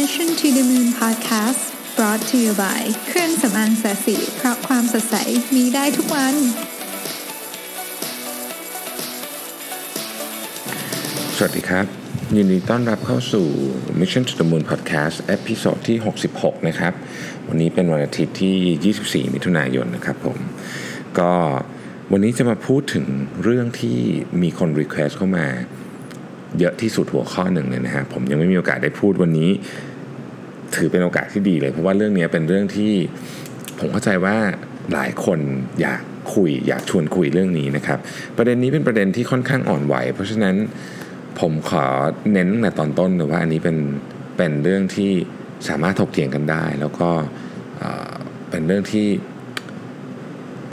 Mission to the Moon Podcast brought to you by เครื่องสำอางแสนสีเพราะความสดใสมีได้ทุกวัน สวัสดีครับ ยินดีต้อนรับเข้าสู่ Mission to the Moon Podcast episode ที่ 66 นะครับ วันนี้เป็นวันอาทิตย์ที่ 24 มิถุนายนนะครับผม ก็วันนี้จะมาพูดถึงเรื่องที่มีคน request เข้ามาเยอะที่สุดหัวข้อหนึ่งเลยนะฮะผมยังไม่มีโอกาสได้พูดวันนี้ ถือเป็นโอกาสที่ดีเลย เพราะว่าเรื่องนี้เป็นเรื่องที่ผมเข้าใจว่าหลายคนอยากคุยอยากชวนคุยเรื่องนี้นะครับ ประเด็นนี้เป็นประเด็นที่ค่อนข้างอ่อนไหว เพราะฉะนั้นผมขอเน้นตั้งแต่ตอนต้นเลยว่าอันนี้เป็นเป็นเรื่องที่สามารถถกเถียงกันได้ แล้วก็เป็นเรื่องที่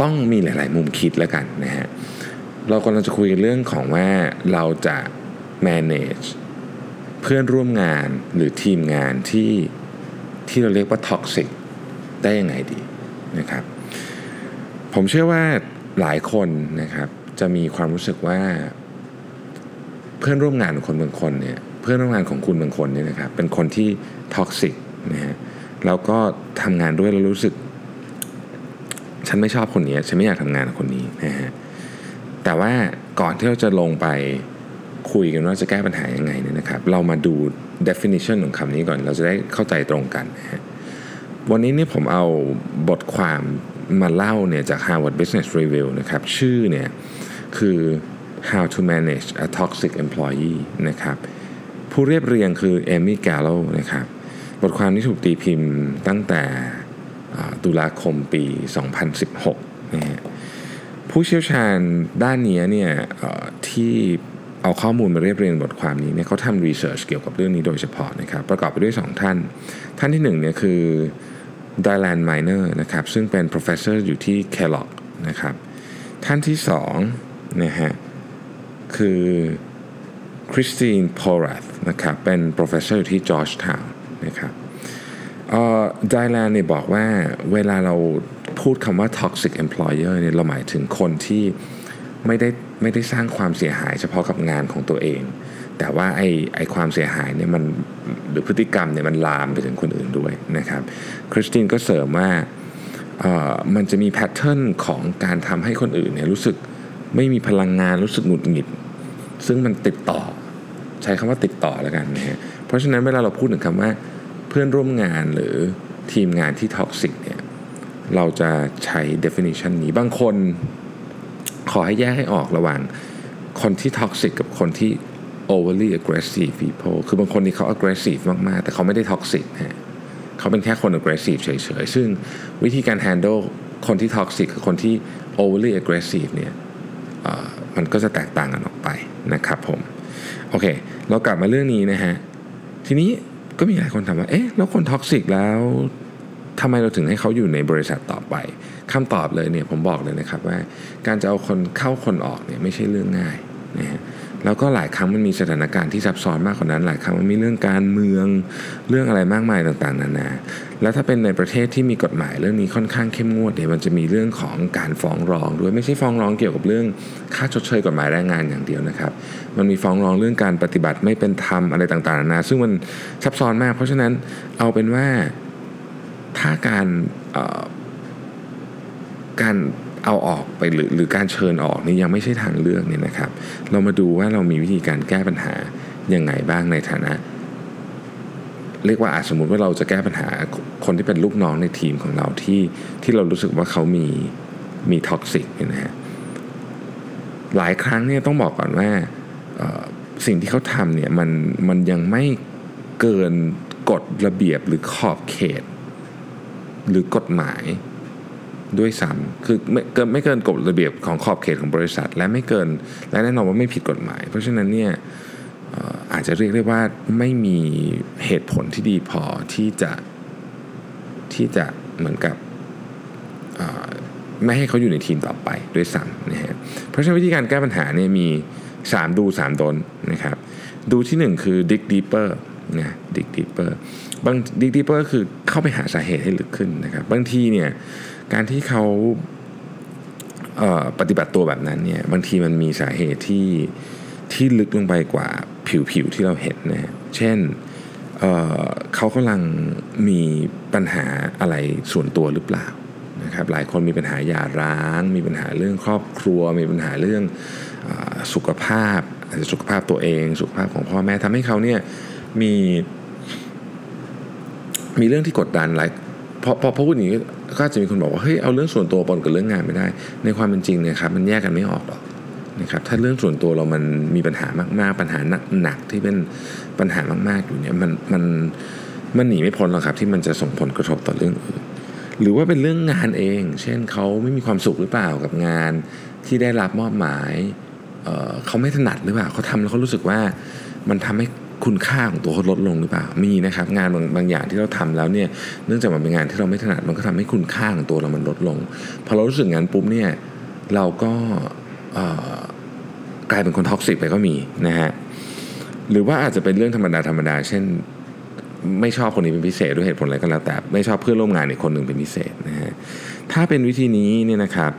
ต้องมีหลาย ๆ มุมคิดแล้วกันนะฮะเรากำลังจะคุยเรื่องของว่าเราจะ manage เพื่อนร่วมงานหรือทีมงานที่ ที่เราเรียกว่า toxic ได้ยังไงดีนะครับ ผมเชื่อว่าหลายคนนะครับจะมีความรู้สึกว่าเพื่อนร่วมงานของคนบางคนเนี่ยเพื่อนร่วมงานของคุณบางคนเนี่ยนะครับเป็นคนที่ท็อกซิกนะฮะแล้วก็ทำงานด้วยแล้วรู้สึก ฉันไม่ชอบคนนี้ฉันไม่อยากทำงานกับคนนี้นะฮะแต่ว่าก่อนที่เราจะลงไป คุยกันว่าจะแก้ปัญหายังไงเนี่ยนะครับ เรามาดู definition ของคำนี้ก่อน เราจะได้เข้าใจตรงกันนะฮะวันนี้เนี่ยผมเอาบทความมาเล่าเนี่ยจาก Harvard Business Review นะครับ ชื่อเนี่ยคือ How to Manage a Toxic Employee นะครับ ผู้เรียบเรียงคือเอมี่แกลโลนะครับ บทความนี้ถูกตีพิมพ์ตั้งแต่ตุลาคมปี 2016นะฮะผู้เชี่ยวชาญด้านนี้เนี่ยที่ เอาข้อมูลมาเรียบเรียงบทความนี้เนี่ยเขาทำ research เกี่ยวกับเรื่องนี้โดยเฉพาะนะครับ ประกอบไปด้วย 2 ท่าน ท่านที่1เนี่ยคือด y แลนด์ไมเนอร์นะครับซึ่งเป็น professor อยู่ที่ Kellogg นะครับ ท่านที่2นะฮะคือคริสตินพอรัธนะครับเป็น professor อยู่ที่ Georgetown นะครับด y แลนด์เนี่ยบอกว่าเวลาเราพูดคำว่า toxic employer เนี่ยเราหมายถึงคนที่ ไม่ได้ไม่ได้สร้างความเสียหายเฉพาะกับงานของตัวเอง แต่ว่าไอ้ไอ้ความเสียหายเนี่ยมันหรือพฤติกรรมเนี่ยมันลามไปถึงคนอื่นด้วยนะครับคริสตินก็เสริมว่าเอ่อมันจะมีแพทเทิร์นของการทำให้คนอื่นเนี่ยรู้สึกไม่มีพลังงานรู้สึกหงุดหงิด ซึ่งมันติดต่อ ใช้คำว่าติดต่อแล้วกันนะฮะเพราะฉะนั้นเวลาเราพูดถึงคำว่าเพื่อนร่วมงานหรือทีมงานที่ toxic เนี่ยเราจะใช้ definition นี้บางคน ขอให้แยกให้ออกระหว่างคนที่ toxic กับคนที่ overly aggressive people คือบางคนนี่เขา aggressive มากๆ แต่เขาไม่ได้ toxic ฮะเขาเป็นแค่คน aggressive เฉยๆ ซึ่งวิธีการ handle คนที่ toxic กับคนที่ overly aggressive เนี่ยมันก็จะแตกต่างกันออกไปนะครับผม โอเค เรากลับมาเรื่องนี้นะฮะ ทีนี้ก็มีหลายคนถามว่า เอ๊ะ แล้วคน toxic แล้ว ทำไมเราถึงให้เขาอยู่ในบริษัทต่อไปคำตอบเลยเนี่ยผมบอกเลยนะครับว่า การจะเอาคนเข้าคนออกเนี่ยไม่ใช่เรื่องง่ายนะฮะแล้วก็หลายครั้งมันมีสถานการณ์ที่ซับซ้อนมากกว่านั้น หลายครั้งมันมีเรื่องการเมืองเรื่องอะไรมากมายต่างๆ นานา แล้วถ้าเป็นในประเทศที่มีกฎหมายเรื่องนี้ค่อนข้างเข้มงวดเนี่ยมันจะมีเรื่องของการฟ้องร้องด้วยไม่ใช่ฟ้องร้องเกี่ยวกับเรื่องค่าชดเชยกฎหมายแรงงานอย่างเดียวนะครับ มันมีฟ้องร้องเรื่องการปฏิบัติไม่เป็นธรรมอะไรต่างๆ นานา ซึ่งมันซับซ้อนมาก เพราะฉะนั้นเอาเป็นว่า ถ้าการเอ่อการเอาออกไปหรือหรือการเชิญออกนี่ยังไม่ใช่ทางเลือกเนี่ยนะครับ เรามาดูว่าเรามีวิธีการแก้ปัญหายังไงบ้างในฐานะ เรียกว่าอาจสมมติว่าเราจะแก้ปัญหาคนที่เป็นลูกน้องในทีมของเราที่ที่เรารู้สึกว่าเขามีมี toxic เนี่ยนะฮะหลายครั้งเนี่ยต้องบอกก่อนว่าสิ่งที่เขาทำเนี่ยมันมันยังไม่เกินกฎระเบียบหรือขอบเขต หรือกฎหมายด้วยซ้ำคือไม่เกินไม่เกินกฎระเบียบของขอบเขตของบริษัท และไม่เกินและแน่นอนว่าไม่ผิดกฎหมาย เพราะฉะนั้นเนี่ยอาจจะเรียกได้ว่าไม่มีเหตุผลที่ดีพอที่จะที่จะเหมือนกับไม่ให้เขาอยู่ในทีมต่อไปด้วยซ้ำนะฮะเพราะฉะนั้นวิธีการแก้ปัญหาเนี่ยมี 3 ดู3ดนนะครับ ดูที่ 1 คือ dig deeper นะ dig deeper บาง dig deeper คือเข้าไปหาสาเหตุให้ลึกขึ้นนะครับ บางทีเนี่ยการที่เขาเอ่อปฏิบัติตัวแบบนั้นเนี่ยบางทีมันมีสาเหตุที่ที่ลึกลงไปกว่าผิวๆที่เราเห็นนะฮะเช่นเเขากำลังมีปัญหาอะไรส่วนตัวหรือเปล่านะครับหลายคนมีปัญหาหย่าร้าง มีปัญหาเรื่องครอบครัว มีปัญหาเรื่องอสุขภาพอาจจะสุขภาพตัวเอง สุขภาพของพ่อแม่ทำให้เขาเนี่ย มี มีเรื่องที่กดดันหลายพอพอพูดอย่างนี้ก็จะมีคนบอกว่าเฮ้ยเอาเรื่องส่วนตัวปนกับเรื่องงานไม่ได้ ในความเป็นจริงเนี่ยครับมันแยกกันไม่ออกหรอกนะครับถ้าเรื่องส่วนตัวเรามันมีปัญหามากๆ ปัญหาหนักที่เป็นปัญหามากๆอยู่เนี่ยมันมันมันหนีไม่พ้นหรอกครับ ที่มันจะส่งผลกระทบต่อเรื่องอื่นหรือว่าเป็นเรื่องงานเอง เช่นเขาไม่มีความสุขหรือเปล่ากับงานที่ได้รับมอบหมายเเขาไม่ถนัดหรือเปล่าเขาทำแล้วเขารู้สึกว่ามันทำให้ คุณค่าของตัวเขาลดลงหรือเปล่ามีนะครับ งานบางบางอย่างที่เราทำแล้วเนี่ยเนื่องจากมันเป็นงานที่เราไม่ถนัดมันก็ทำให้คุณค่าของตัวเรามันลดลงพอเรารู้สึกงานปุ๊บเนี่ยเราก็กลายเป็นคนท็อกซิกไปก็มีนะฮะหรือว่าอาจจะเป็นเรื่องธรรมดาธรรมดา เช่นไม่ชอบคนนี้เป็นพิเศษด้วยเหตุผลอะไรก็แล้วแต่ ไม่ชอบเพื่อนร่วมงานอีกคนหนึ่งเป็นพิเศษนะฮะถ้าเป็นวิธีนี้เนี่ยนะครับ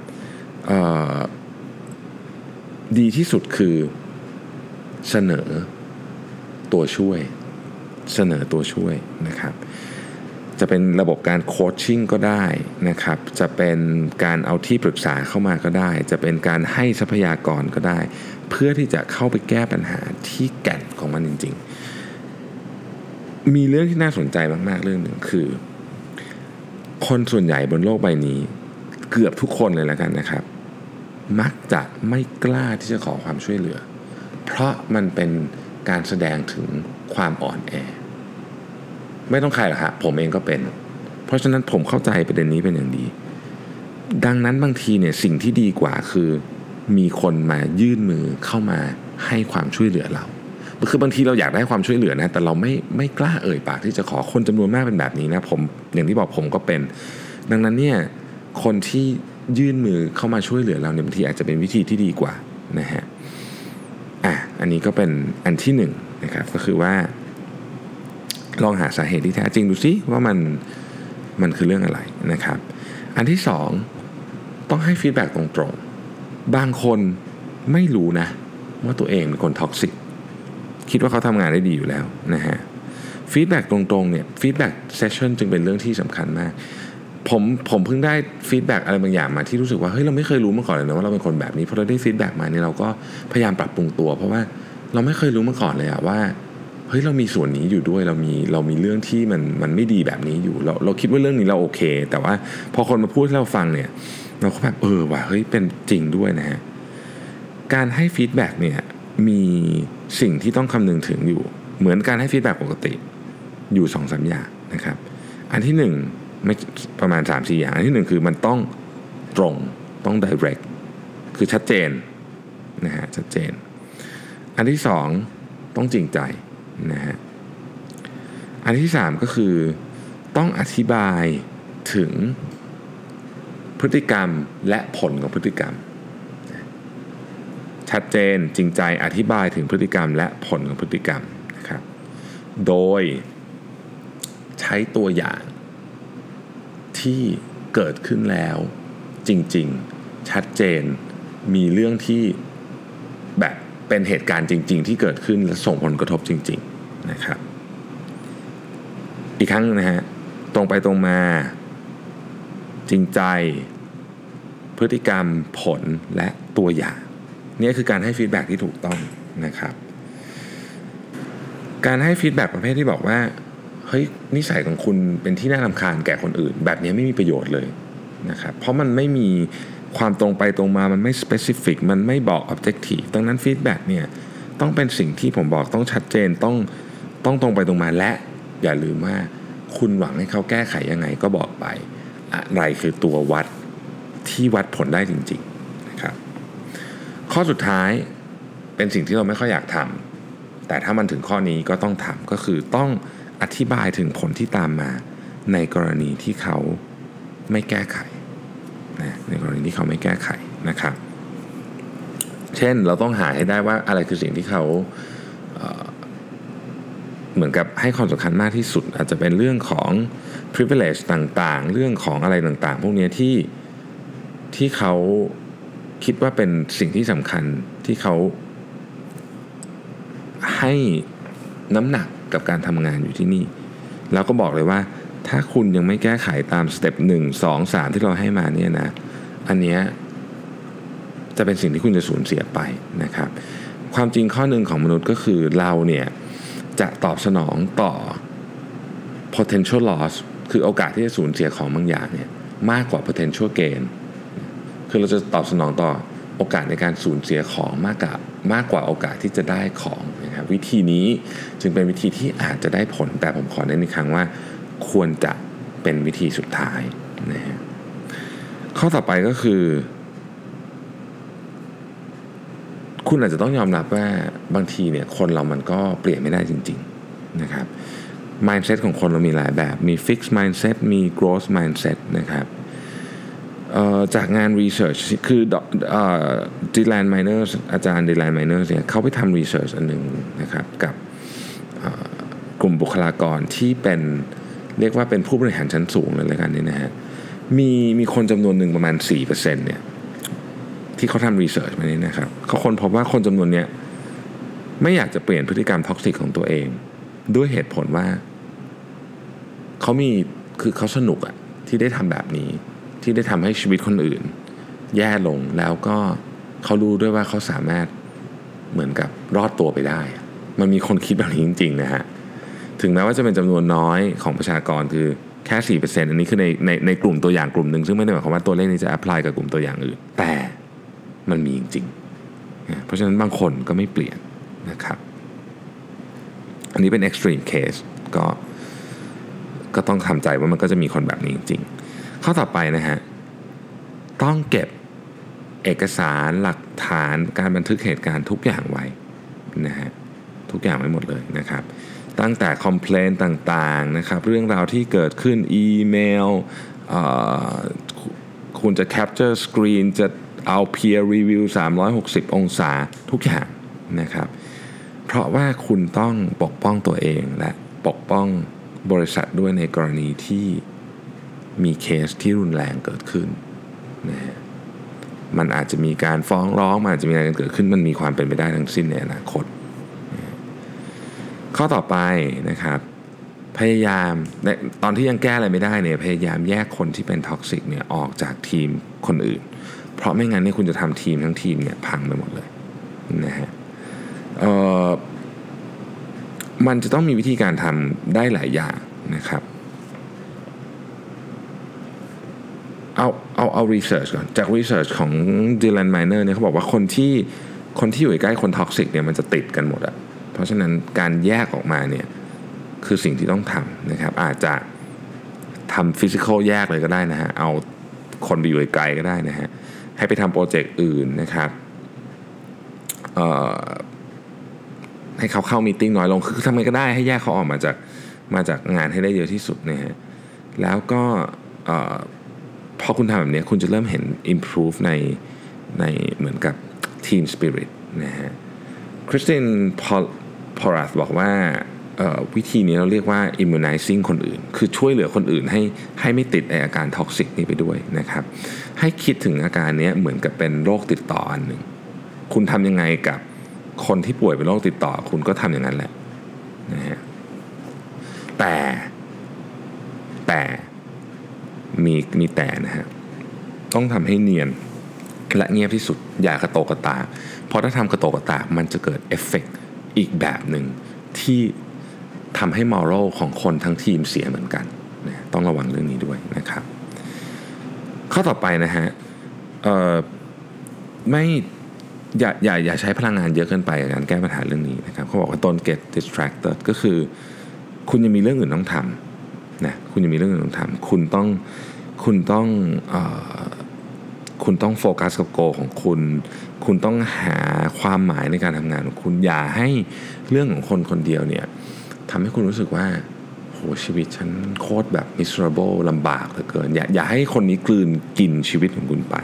ดีที่สุดคือเสนอ ตัวช่วยเสนอตัวช่วยนะครับ จะเป็นระบบการโคชชิ่งก็ได้นะครับ จะเป็นการเอาที่ปรึกษาเข้ามาก็ได้ จะเป็นการให้ทรัพยากรก็ได้ เพื่อที่จะเข้าไปแก้ปัญหาที่แก่นของมันจริง ๆ มีเรื่องที่น่าสนใจมากๆเรื่องหนึ่งคือ คนส่วนใหญ่บนโลกใบนี้ เกือบทุกคนเลยแล้วกันนะครับ มักจะไม่กล้าที่จะขอความช่วยเหลือ เพราะมันเป็น การแสดงถึงความอ่อนแอ ไม่ต้องใครหรอกฮะผมเองก็เป็น เพราะฉะนั้นผมเข้าใจประเด็นนี้เป็นอย่างดี ดังนั้นบางทีเนี่ยสิ่งที่ดีกว่าคือมีคนมายื่นมือเข้ามาให้ความช่วยเหลือเราคือบางทีเราอยากได้ความช่วยเหลือนะ แต่เราไม่ไม่กล้าเอ่ยปากที่จะขอคนจำนวนมากเป็นแบบนี้นะผมอย่างที่บอกผมก็เป็น ดังนั้นเนี่ยคนที่ยื่นมือเข้ามาช่วยเหลือเราเนี่ยบางทีอาจจะเป็นวิธีที่ดีกว่านะฮะ อะอันนี้ก็เป็นอันที่หนึ่งนะครับก็คือว่า ลองหาสาเหตุที่แท้จริงดูซิว่ามันมันคือเรื่องอะไรนะครับ อันที่สองต้องให้ feedback ตรงๆ บางคนไม่รู้นะ ว่าตัวเองเป็นคน toxic คิดว่าเขาทำงานได้ดีอยู่แล้วนะฮะ feedback ตรงๆเนี่ย feedback session จึงเป็นเรื่องที่สำคัญมาก ผมผมเพิ่งได้ feedback อะไรบางอย่างมาที่รู้สึกว่าเฮ้ยเราไม่เคยรู้มาก่อนเลยนะว่าเราเป็นคนแบบนี้พอเราได้ feedback มาเนี่ยเราก็พยายามปรับปรุงตัว เพราะว่าเราไม่เคยรู้มาก่อนเลยอะว่าเฮ้ยเรามีส่วนนี้อยู่ด้วยเรามีเรามีเรื่องที่มันมันไม่ดีแบบนี้อยู่ เราเราคิดว่าเรื่องนี้เราโอเค แต่ว่าพอคนมาพูดให้เราฟังเนี่ย เราก็แบบเออว่ะเฮ้ยเป็นจริงด้วยนะฮะการให้ feedback เนี่ยมีสิ่งที่ต้องคำนึงถึงอยู่ เหมือนการให้ feedback ปกติอยู่สองสามอย่างนะครับ อันที่หนึ่ง ไม่ประมาณสามสี่อย่าง อันที่หนึ่งคือมันต้องตรงต้อง direct คือชัดเจนนะฮะชัดเจน อันที่สองต้องจริงใจนะฮะอันที่สามก็คือต้องอธิบายถึงพฤติกรรมและผลของพฤติกรรม ชัดเจนจริงใจอธิบายถึงพฤติกรรมและผลของพฤติกรรมนะครับโดยใช้ตัวอย่าง ที่เกิดขึ้นแล้ว จริงๆ ชัดเจน มีเรื่องที่แบบเป็นเหตุการณ์จริง ๆ ที่เกิดขึ้นและส่งผลกระทบจริง ๆนะครับ อีกครั้งนะฮะตรงไปตรงมา จริงใจ พฤติกรรมผลและตัวอย่างนี่คือการให้ฟีดแบ็ที่ถูกต้องนะครับ การให้ฟีดแบ็ประเภทที่บอกว่า เฮ้ยนิสัยของคุณเป็นที่น่ารำคาญแก่คนอื่น แบบนี้ไม่มีประโยชน์เลยนะครับเพราะมันไม่มีความตรงไปตรงมามันไม่ specific มันไม่บอก objective ดังนั้น feedback เนี่ยต้องเป็นสิ่งที่ผมบอกต้องชัดเจนต้องต้องตรงไปตรงมาและอย่าลืมว่าคุณหวังให้เขาแก้ไขยังไงก็บอกไป อะไรคือตัววัดที่วัดผลได้จริงๆนะครับข้อสุดท้ายเป็นสิ่งที่เราไม่ค่อยอยากทำแต่ถ้ามันถึงข้อนี้ก็ต้องทำก็คือต้อง อธิบายถึงผลที่ตามมาในกรณีที่เขาไม่แก้ไขนะในกรณีที่เขาไม่แก้ไขนะครับ เช่นเราต้องหาให้ได้ว่าอะไรคือสิ่งที่เขาเเหมือนกับให้ความสำคัญมากที่สุด อาจจะเป็นเรื่องของ privilege ต่างๆ เรื่องของอะไรต่างๆ พวกนี้ที่ที่เขาคิดว่าเป็นสิ่งที่สำคัญที่เขาให้น้ำหนัก กับการทำงานอยู่ที่นี่แล้วก็บอกเลยว่า ถ้าคุณยังไม่แก้ไขตามสเต็ปหนึ่งสองสามที่เราให้มาเนี่ยนะอันเนี้ยจะเป็นสิ่งที่คุณจะสูญเสียไปนะครับ ความจริงข้อหนึ่งของมนุษย์ก็คือเราเนี่ยจะตอบสนองต่อ potential loss คือโอกาสที่จะสูญเสียของบางอย่างเนี่ยมากกว่า potential gain คือเราจะตอบสนองต่อโอกาสในการสูญเสียของมากกว่ามากกว่าโอกาสที่จะได้ของ นะครับวิธีนี้จึงเป็นวิธีที่อาจจะได้ผลแต่ผมขอเน้นอีกครั้งว่า ควรจะเป็นวิธีสุดท้ายนะฮะข้อต่อไปก็คือ คุณอาจจะต้องยอมรับว่าบางทีเนี่ยคนเรามันก็เปลี่ยนไม่ได้จริง ๆนะครับ mindset ของคนเรามีหลายแบบ มี fixed mindset มี growth mindset นะครับ จากงาน research คือดีแลนด์ไมเนอร์อาจารย์ดีแลนด์ไมเนอร์เนี่ยเขาไปทำ research อันหนึ่งนะครับกับกลุ่มบุคลากรที่เป็นเรียกว่าเป็นผู้บริหารชั้นสูงเลยแล้วกันนี่นะฮะมีมีคนจำนวนหนึ่งประมาณ 4%เนี่ยที่เขาทำ research มานี่นะครับเขาค้นพบว่าคนจำนวนเนี้ยไม่อยากจะเปลี่ยนพฤติกรรม toxic ของตัวเอง ด้วยเหตุผลว่า เขามีคือเขาสนุกอะที่ได้ทำแบบนี้ ที่ได้ทำให้ชีวิตคนอื่น แย่ลงแล้วก็เขารู้ด้วยว่าเขาสามารถเหมือนกับรอดตัวไปได้ มันมีคนคิดแบบนี้จริง ๆ นะฮะ ถึงแม้ว่าจะเป็นจำนวนน้อยของประชากรคือแค่สี่เปอร์เซ็นต์อันนี้คือในในในกลุ่มตัวอย่างกลุ่มหนึ่งซึ่งไม่ได้หมายความว่าตัวเลขนี้จะแอพพลายกับกลุ่มตัวอย่างอื่น แต่มันมีจริงๆ เพราะฉะนั้นบางคนก็ไม่เปลี่ยนนะครับ อันนี้เป็น extreme case ก็ก็ต้องทำใจว่ามันก็จะมีคนแบบนี้จริงๆ ข้อต่อไปนะฮะต้องเก็บเอกสารหลักฐานการบันทึกเหตุการณ์ทุกอย่างไว้นะฮะทุกอย่างไว้หมดเลยนะครับ ตั้งแต่คอมเพลนต่างๆนะครับเรื่องราวที่เกิดขึ้นอีเมลคุณจะ capture screen จะเอา peer review 360 องศาทุกอย่างนะครับ เพราะว่าคุณต้องปกป้องตัวเองและปกป้องบริษัทด้วยในกรณีที่ มีเคสที่รุนแรงเกิดขึ้นนะฮะมันอาจจะมีการฟ้องร้อง มันอาจจะมีอะไรเกิดขึ้น มันมีความเป็นไปได้ทั้งสิ้นในอนาคต ข้อต่อไปนะครับ พยายามตอนที่ยังแก้อะไรไม่ได้เนี่ย พยายามแยกคนที่เป็น toxic เนี่ยออกจากทีมคนอื่น เพราะไม่งั้นเนี่ยคุณจะทำทีมทั้งทีมเนี่ยพังไปหมดเลยนะฮะมันจะต้องมีวิธีการทำได้หลายอย่างนะครับ เอาเอาเอา research ก่อน จาก research ของดิลันไมเนอร์เนี่ยเขาบอกว่าคนที่คนที่อยู่ใกล้คน toxic เนี่ยมันจะติดกันหมดอะเพราะฉะนั้นการแยกออกมาเนี่ยคือสิ่งที่ต้องทำนะครับ อาจจะทำ physical แยกเลยก็ได้นะฮะ เอาคนไปอยู่ไกลก็ได้นะฮะ ให้ไปทำโปรเจกต์อื่นนะครับให้เขาเข้ามีติ้งน้อยลง คือทำไงก็ได้ให้แยกเขาออกมาจากมาจากงานให้ได้เยอะที่สุดนะฮะ แล้วก็ พอคุณทำแบบนี้คุณจะเริ่มเห็น improve ในในเหมือนกับ team spirit นะฮะคริสตินพอรัสบอกว่าวิธีนี้เราเรียกว่า immunizing คนอื่น คือช่วยเหลือคนอื่นให้ให้ไม่ติดไอ้อาการ toxic นี้ไปด้วยนะครับ ให้คิดถึงอาการนี้เหมือนกับเป็นโรคติดต่ออันหนึ่ง คุณทำยังไงกับคนที่ป่วยเป็นโรคติดต่อ คุณก็ทำอย่างนั้นแหละนะฮะแต่แต่ มีมีแต่นะฮะต้องทำให้เนียนและเงียบที่สุดอย่ากระโตกกระตากเพราะถ้าทำกระโตกกระตากมันจะเกิดเอฟเฟกอีกแบบหนึ่งที่ทำให้มอรัลของคนทั้งทีมเสียเหมือนกันนะต้องระวังเรื่องนี้ด้วยนะครับ ข้อต่อไปนะฮะไม่อย่าอย่าอย่าใช้พลังงานเยอะเกินไปในการแก้ปัญหาเรื่องนี้นะครับเขาบอกว่าต้น get distracted ก็คือ คุณยังมีเรื่องอื่นต้องทำ นะคุณยังมีเรื่องอื่นต้องทำคุณต้องคุณต้องอคุณต้องโฟกัสกับโกของคุณ คุณต้องหาความหมายในการทำงานของคุณอย่าให้เรื่องของคนคนเดียวเนี่ยทำให้คุณรู้สึกว่าโหชีวิตฉันโคตรแบบ miserable ลำบากเหลือเกิน อย่าอย่าให้คนนี้กลืนกินชีวิตของคุณไป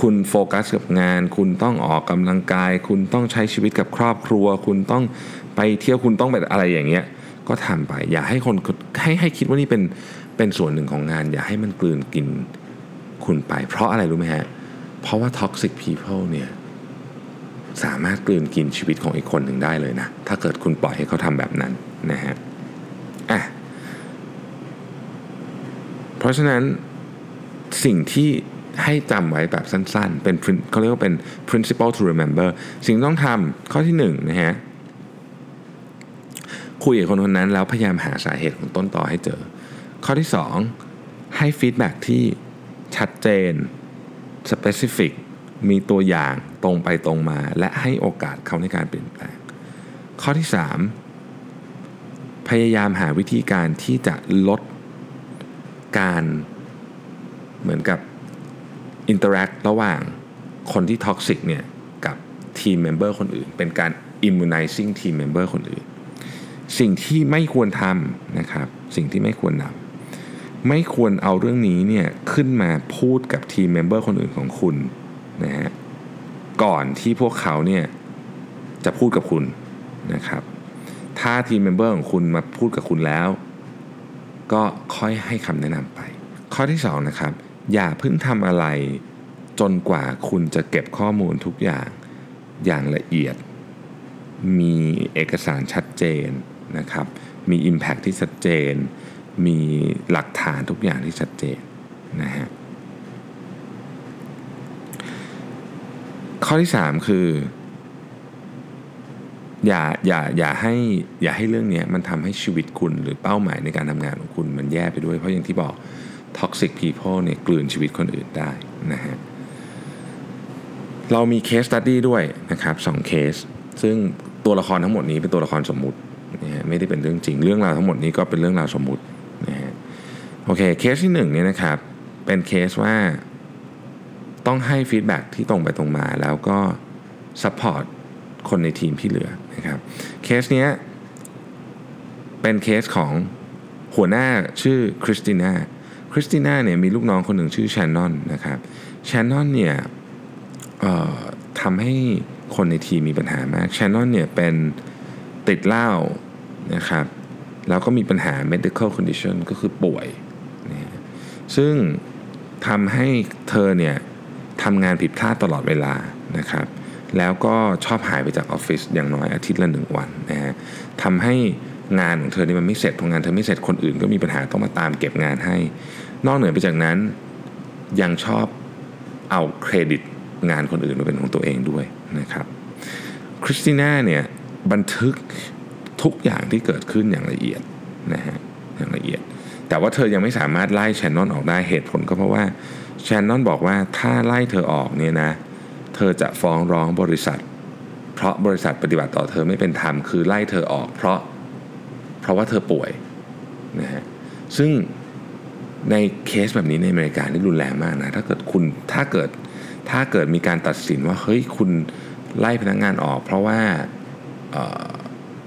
คุณโฟกัสกับงาน คุณต้องออกกำลังกาย คุณต้องใช้ชีวิตกับครอบครัว คุณต้องไปเที่ยวคุณต้องไปอะไรอย่างเงี้ย ก็ทำไป อย่าให้คนให้ให้คิดว่านี่เป็นเป็นส่วนหนึ่งของงาน อย่าให้มันกลืนกินคุณไป เพราะอะไรรู้ไหมฮะ เพราะว่า toxic people เนี่ยสามารถกลืนกินชีวิตของอีกคนหนึ่งได้เลยนะ ถ้าเกิดคุณปล่อยให้เขาทำแบบนั้นนะฮะอะเพราะฉะนั้นสิ่งที่ให้จำไว้แบบสั้นๆ เป็นเขาเรียกว่าเป็น principle to remember สิ่งต้องทำข้อที่หนึ่งนะฮะ คุยกับคนคนนั้นแล้วพยายามหาสาเหตุของต้นต่อให้เจอ ข้อที่สองให้ feedback ที่ชัดเจน specific มีตัวอย่างตรงไปตรงมา และให้โอกาสเขาในการเปลี่ยนแปลง ข้อที่ 3 พยายามหาวิธีการที่จะลดการเหมือนกับ interact ระหว่างคนที่ toxic เนี่ย กับ team member คนอื่น เป็นการ immunizing team member คนอื่น สิ่งที่ไม่ควรทำนะครับ สิ่งที่ไม่ควรทำไม่ควรเอาเรื่องนี้เนี่ยขึ้นมาพูดกับ team member คนอื่นของคุณนะฮะก่อนที่พวกเขาเนี่ยจะพูดกับคุณนะครับ ถ้า team member ของคุณมาพูดกับคุณแล้ว ก็ค่อยให้คำแนะนำไป ข้อที่2นะครับอย่าเพิ่งทำอะไรจนกว่าคุณจะเก็บข้อมูลทุกอย่างอย่างละเอียด มีเอกสารชัดเจน นะครับ มี Impact ที่ชัดเจน มีหลักฐานทุกอย่างที่ชัดเจนนะฮะข้อที่ 3 คือ อย่าอย่าอย่าให้อย่าให้เรื่องนี้มันทำให้ชีวิตคุณหรือเป้าหมายในการทำงานของคุณมันแย่ไปด้วย เพราะอย่างที่บอก toxic people เนี่ยกลืนชีวิตคนอื่นได้นะฮะเรามี case study ด้วยนะครับสองเคส ซึ่งตัวละครทั้งหมดนี้เป็นตัวละครสมมุติ นะฮะไม่ได้เป็นเรื่องจริง เรื่องราวทั้งหมดนี้ก็เป็นเรื่องราวสมมุตินะฮะโอเคเคสที่หนึ่งเนี่ยนะครับเป็นเคสว่าต้องให้ feedback ที่ตรงไปตรงมา แล้วก็ support คนในทีมที่เหลือนะครับเคสเนี้ยเป็นเคสของหัวหน้าชื่อคริสติน่าคริสติน่าเนี่ยมีลูกน้องคนหนึ่งชื่อแชนนอนนะครับแชนนอนเนี่ยทำให้คนในทีมมีปัญหามากแชนนอนเนี่ยเป็นติดเหล้า นะครับแล้วก็มีปัญหา medical condition ก็คือป่วยนะซึ่งทำให้เธอเนี่ยทำงานผิดพลาดตลอดเวลานะครับ แล้วก็ชอบหายไปจากออฟฟิศอย่างน้อยอาทิตย์ละหนึ่งวันนะฮะทำให้งานของเธอนี่มันไม่เสร็จพองานเธอไม่เสร็จคนอื่นก็มีปัญหาต้องมาตามเก็บงานให้ นอกเหนือไปจากนั้นยังชอบเอาเครดิตงานคนอื่นมาเป็นของตัวเองด้วยนะครับคริสติน่าเนี่ยบันทึก ทุกอย่างที่เกิดขึ้นอย่างละเอียดนะฮะอย่างละเอียด แต่ว่าเธอยังไม่สามารถไล่แชนนอนออกได้เหตุผลก็เพราะว่าแชนนอนบอกว่าถ้าไล่เธอออกเนี่ยนะเธอจะฟ้องร้องบริษัท เพราะบริษัทปฏิบัติต่อเธอไม่เป็นธรรมคือไล่เธอออก เพราะเพราะว่าเธอป่วยนะฮะซึ่งในเคสแบบนี้ในอเมริกานี่รุนแรงมากนะถ้าเกิดคุณถ้าเกิดถ้าเกิดมีการตัดสินว่าเฮ้ยคุณไล่พนักงานออก เพราะว่า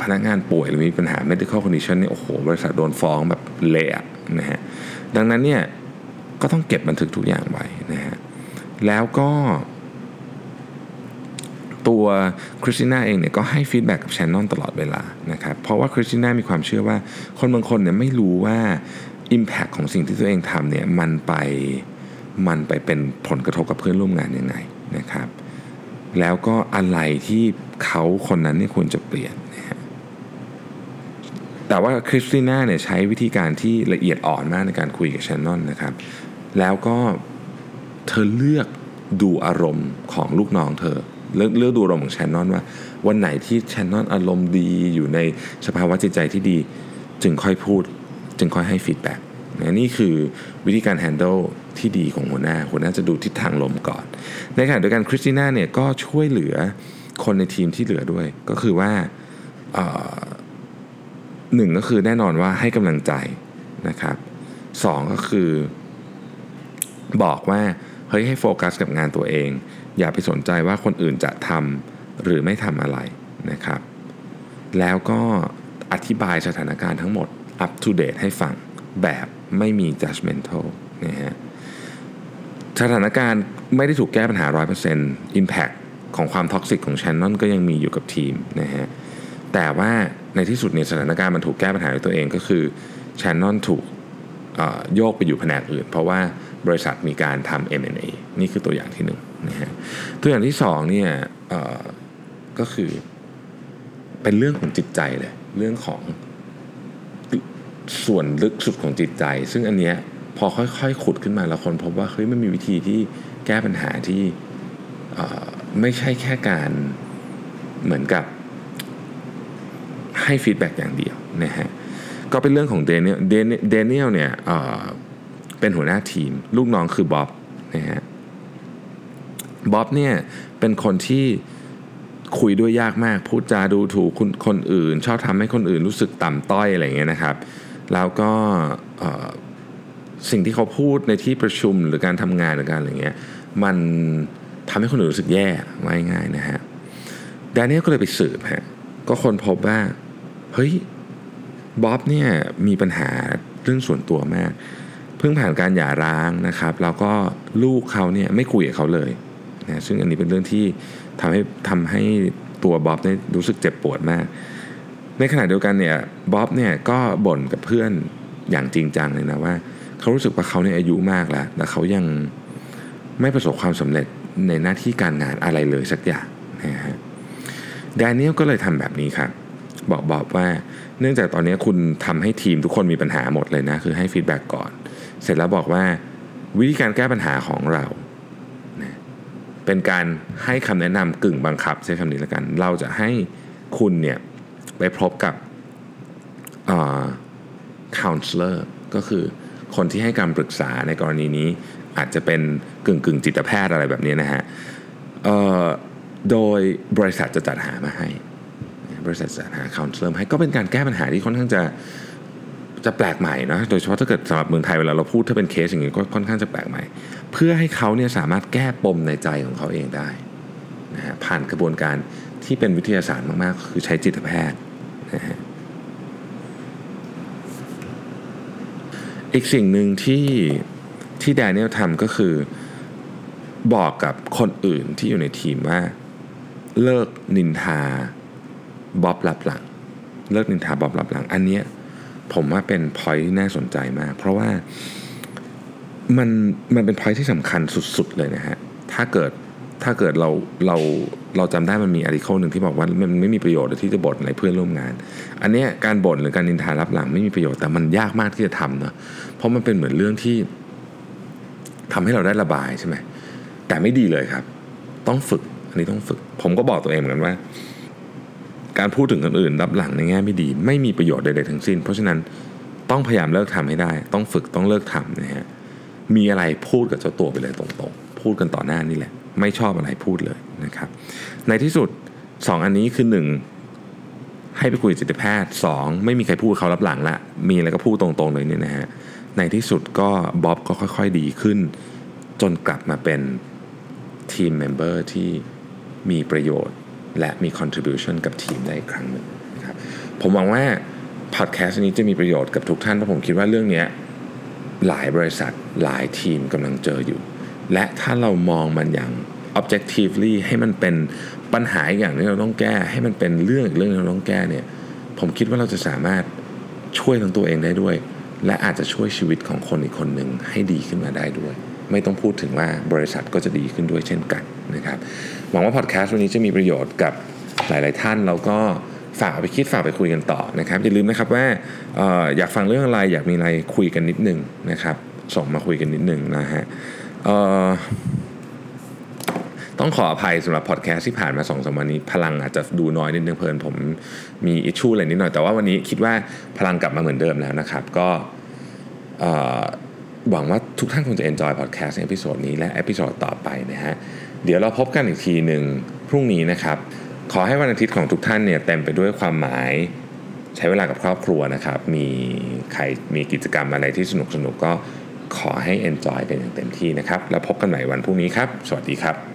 พนักงานป่วยหรือมีปัญหา medical condition นี่โอ้โห บริษัทโดนฟ้องแบบเละนะฮะดังนั้นเนี่ยก็ต้องเก็บบันทึกทุกอย่างไว้นะฮะแล้วก็ตัวคริสติน่าเองเนี่ยก็ให้ feedback กับแชนนอนตลอดเวลานะครับเพราะว่าคริสติน่ามีความเชื่อว่าคนบางคนเนี่ยไม่รู้ว่า impact ของสิ่งที่ตัวเองทำเนี่ยมันไปมันไปเป็นผลกระทบกับเพื่อนร่วมงานยังไงนะครับ แล้วก็อะไรที่เขาคนนั้นเนี่ยควรจะเปลี่ยน แต่ว่าคริสติน่าเนี่ยใช้วิธีการที่ละเอียดอ่อนมากในการคุยกับแชนนอนนะครับ แล้วก็เธอเลือกดูอารมณ์ของลูกน้องเธอ เลือกเลือกดูอารมณ์ของแชนนอนว่า วันไหนที่แชนนอนอารมณ์ดีอยู่ในสภาวะจิตใจที่ดี จึงค่อยพูด จึงค่อยให้ feedback นี่คือวิธีการ handle ที่ดีของหัวหน้า หัวหน้าจะดูทิศทางลมก่อน ในขณะเดียวกันคริสติน่าเนี่ยก็ช่วยเหลือคนในทีมที่เหลือด้วย ก็คือว่า หนึ่งก็คือแน่นอนว่าให้กำลังใจนะครับสองก็คือ บอกว่าเฮ้ยให้โฟกัสกับงานตัวเอง อย่าไปสนใจว่าคนอื่นจะทำหรือไม่ทำอะไรนะครับ แล้วก็อธิบายสถานการณ์ทั้งหมด up to date ให้ฟังแบบไม่มี judgmental นะฮะสถานการณ์ไม่ได้ถูกแก้ปัญหา 100% Impact ของความ toxic ของแชนนอนก็ยังมีอยู่กับทีมนะฮะแต่ว่า ในที่สุดเนี่ยสถานการณ์มันถูกแก้ปัญหาด้วยตัวเองก็คือแชนนอนถูกโยกไปอยู่แผนกอื่น เพราะว่าบริษัทมีการทำ M&A นี่คือตัวอย่างที่หนึ่งนะฮะตัวอย่างที่สองเนี่ยก็คือเป็นเรื่องของจิตใจเลยเรื่องของส่วนลึกสุดของจิตใจ ซึ่งอันเนี้ยพอค่อยๆ ขุดขึ้นมาแล้วคนพบว่าเฮ้ยมันมีวิธีที่แก้ปัญหาที่ไม่ใช่แค่การเหมือนกับ ให้ feedback อย่างเดียวนะฮะก็เป็นเรื่องของเดนิเอลเดนิเอลเนี่ยเป็นหัวหน้าทีม ลูกน้องคือบ๊อบนะฮะบ๊อบเนี่ยเป็นคนที่คุยด้วยยากมาก พูดจาดูถูกคนคนอื่น ชอบทำให้คนอื่นรู้สึกต่ำต้อยอะไรเงี้ยนะครับ แล้วก็สิ่งที่เขาพูดในที่ประชุมหรือการทำงานหรือการอะไรเงี้ยมันทำให้คนอื่นรู้สึกแย่ง่ายๆนะฮะแดเนียลก็เลยไปสืบฮะก็คนพบว่า เฮ้ยบ๊อบเนี่ยมีปัญหาเรื่องส่วนตัวมาก เพิ่งผ่านการหย่าร้างนะครับ แล้วก็ลูกเขาเนี่ยไม่คุยกับเขาเลยนะซึ่งอันนี้เป็นเรื่องที่ทำให้ทำให้ตัวบ๊อบเนี่ยรู้สึกเจ็บปวดมาก ในขณะเดียวกันเนี่ยบ๊อบเนี่ยก็บ่นกับเพื่อนอย่างจริงจังเลยนะว่าเขารู้สึกว่าเขาเนี่ยอายุมากแล้วแต่เขายังไม่ประสบความสำเร็จในหน้าที่การงานอะไรเลยสักอย่างนะฮะแดเนียลก็เลยทำแบบนี้ครับ บอกบอกว่าเนื่องจากตอนนี้คุณทำให้ทีมทุกคนมีปัญหาหมดเลยนะ คือให้ feedback ก่อน เสร็จแล้วบอกว่าวิธีการแก้ปัญหาของเราเป็นการให้คำแนะนำกึ่งบังคับใช้คำนี้แล้วกัน เราจะให้คุณเนี่ยไปพบกับ counselor ก็คือคนที่ให้การปรึกษาในกรณีนี้อาจจะเป็นกึ่งกึ่งจิตแพทย์อะไรแบบนี้นะฮะโดยบริษัทจะจัดหามาให้ บริษัทจัดหา counselor ให้ก็เป็นการแก้ปัญหาที่ค่อนข้างจะจะแปลกใหม่นะโดยเฉพาะถ้าเกิดสำหรับเมืองไทยเวลาเราพูดถ้าเป็นเคสอย่างนี้ก็ค่อนข้างจะแปลกใหม่ เพื่อให้เขาเนี่ยสามารถแก้ปมในใจของเขาเองได้นะฮะผ่านกระบวนการที่เป็นวิทยาศาสตร์มากๆ คือใช้จิตแพทย์นะฮะอีกสิ่งหนึ่งที่ที่แดเนียลทำก็คือบอกกับคนอื่นที่อยู่ในทีมว่า เลิกนินทา บ๊อบลับหลัง เลิกนินทาบ๊อบลับหลัง อันเนี้ยผมว่าเป็นพอยที่น่าสนใจมาก เพราะว่ามันมันเป็นพอยที่สำคัญสุด ๆ เลยนะฮะ ถ้าเกิดถ้าเกิดเราเราเราจำได้มันมีอาร์ติเคิลหนึ่งที่บอกว่ามันไม่มีประโยชน์ที่จะบ่นในเพื่อนร่วมงาน อันนี้การบ่นหรือการนินทารับหลังไม่มีประโยชน์แต่มันยากมากที่จะทำเนาะเพราะมันเป็นเหมือนเรื่องที่ทำให้เราได้ระบายใช่ไหมแต่ไม่ดีเลยครับ ต้องฝึกอันนี้ต้องฝึก ผมก็บอกตัวเองเหมือนกันว่า การพูดถึงคนอื่นรับหลังในแง่ไม่ดี ไม่มีประโยชน์ใดๆทั้งสิ้น เพราะฉะนั้นต้องพยายามเลิกทำให้ได้ ต้องฝึกต้องเลิกทำนะฮะมีอะไรพูดกับเจ้าตัวไปเลยตรงๆ พูดกันต่อหน้านี่แหละ ไม่ชอบอะไรพูดเลยนะครับ ในที่สุด 2 อันนี้คือ 1 ให้ไปคุยจิตแพทย์ 2 ไม่มีใครพูดเขาลับหลังละมีอะไรก็พูดตรงๆเลยเนี่ยนะฮะในที่สุดก็บ๊อบก็ค่อยๆดีขึ้น จนกลับมาเป็น team member ที่มีประโยชน์ และมี contribution กับทีมได้อีกครั้งหนึ่งนะครับผมหวังว่าพอดแคสต์นี้จะมีประโยชน์กับทุกท่านเพราะผมคิดว่าเรื่องนี้หลายบริษัทหลายทีมกำลังเจออยู่ และถ้าเรามองมันอย่าง objectively ให้มันเป็นปัญหาอย่างที่เราต้องแก้ ให้มันเป็นเรื่องอีกเรื่องที่เราต้องแก้เนี่ยผมคิดว่าเราจะสามารถช่วยทั้งตัวเองได้ด้วย และอาจจะช่วยชีวิตของคนอีกคนหนึ่งให้ดีขึ้นมาได้ด้วย ไม่ต้องพูดถึงว่าบริษัทก็จะดีขึ้นด้วยเช่นกันนะครับหวังว่าพอดแคสต์วันนี้จะมีประโยชน์กับหลาย ๆ ท่านแล้วก็ฝากไปคิดฝากไปคุยกันต่อนะครับอย่าลืมนะครับว่าอออยากฟังเรื่องอะไรอยากมีอะไรคุยกันนิดนึงนะครับส่งมาคุยกันนิดนึงนะฮะต้องขออภัยสำหรับพอดแคสต์ที่ผ่านมาสองสามวันนี้ พลังอาจจะดูน้อยนิดนึงเผอิญผมมี issue อะไรนิดหน่อย แต่ว่าวันนี้คิดว่าพลังกลับมาเหมือนเดิมแล้วนะครับ ก็หวังว่าทุกท่านคงจะ enjoy podcast ใน episode นี้และ episode ต่อไปนะฮะ เดี๋ยวเราพบกันอีกทีหนึ่งพรุ่งนี้นะครับ ขอให้วันอาทิตย์ของทุกท่านเนี่ยเต็มไปด้วยความหมายใช้เวลากับครอบครัวนะครับ มีใครมีกิจกรรมอะไรที่สนุกสนุกก็ขอให้ enjoy กันอย่างเต็มที่นะครับ แล้วพบกันใหม่วันพรุ่งนี้ครับ สวัสดีครับ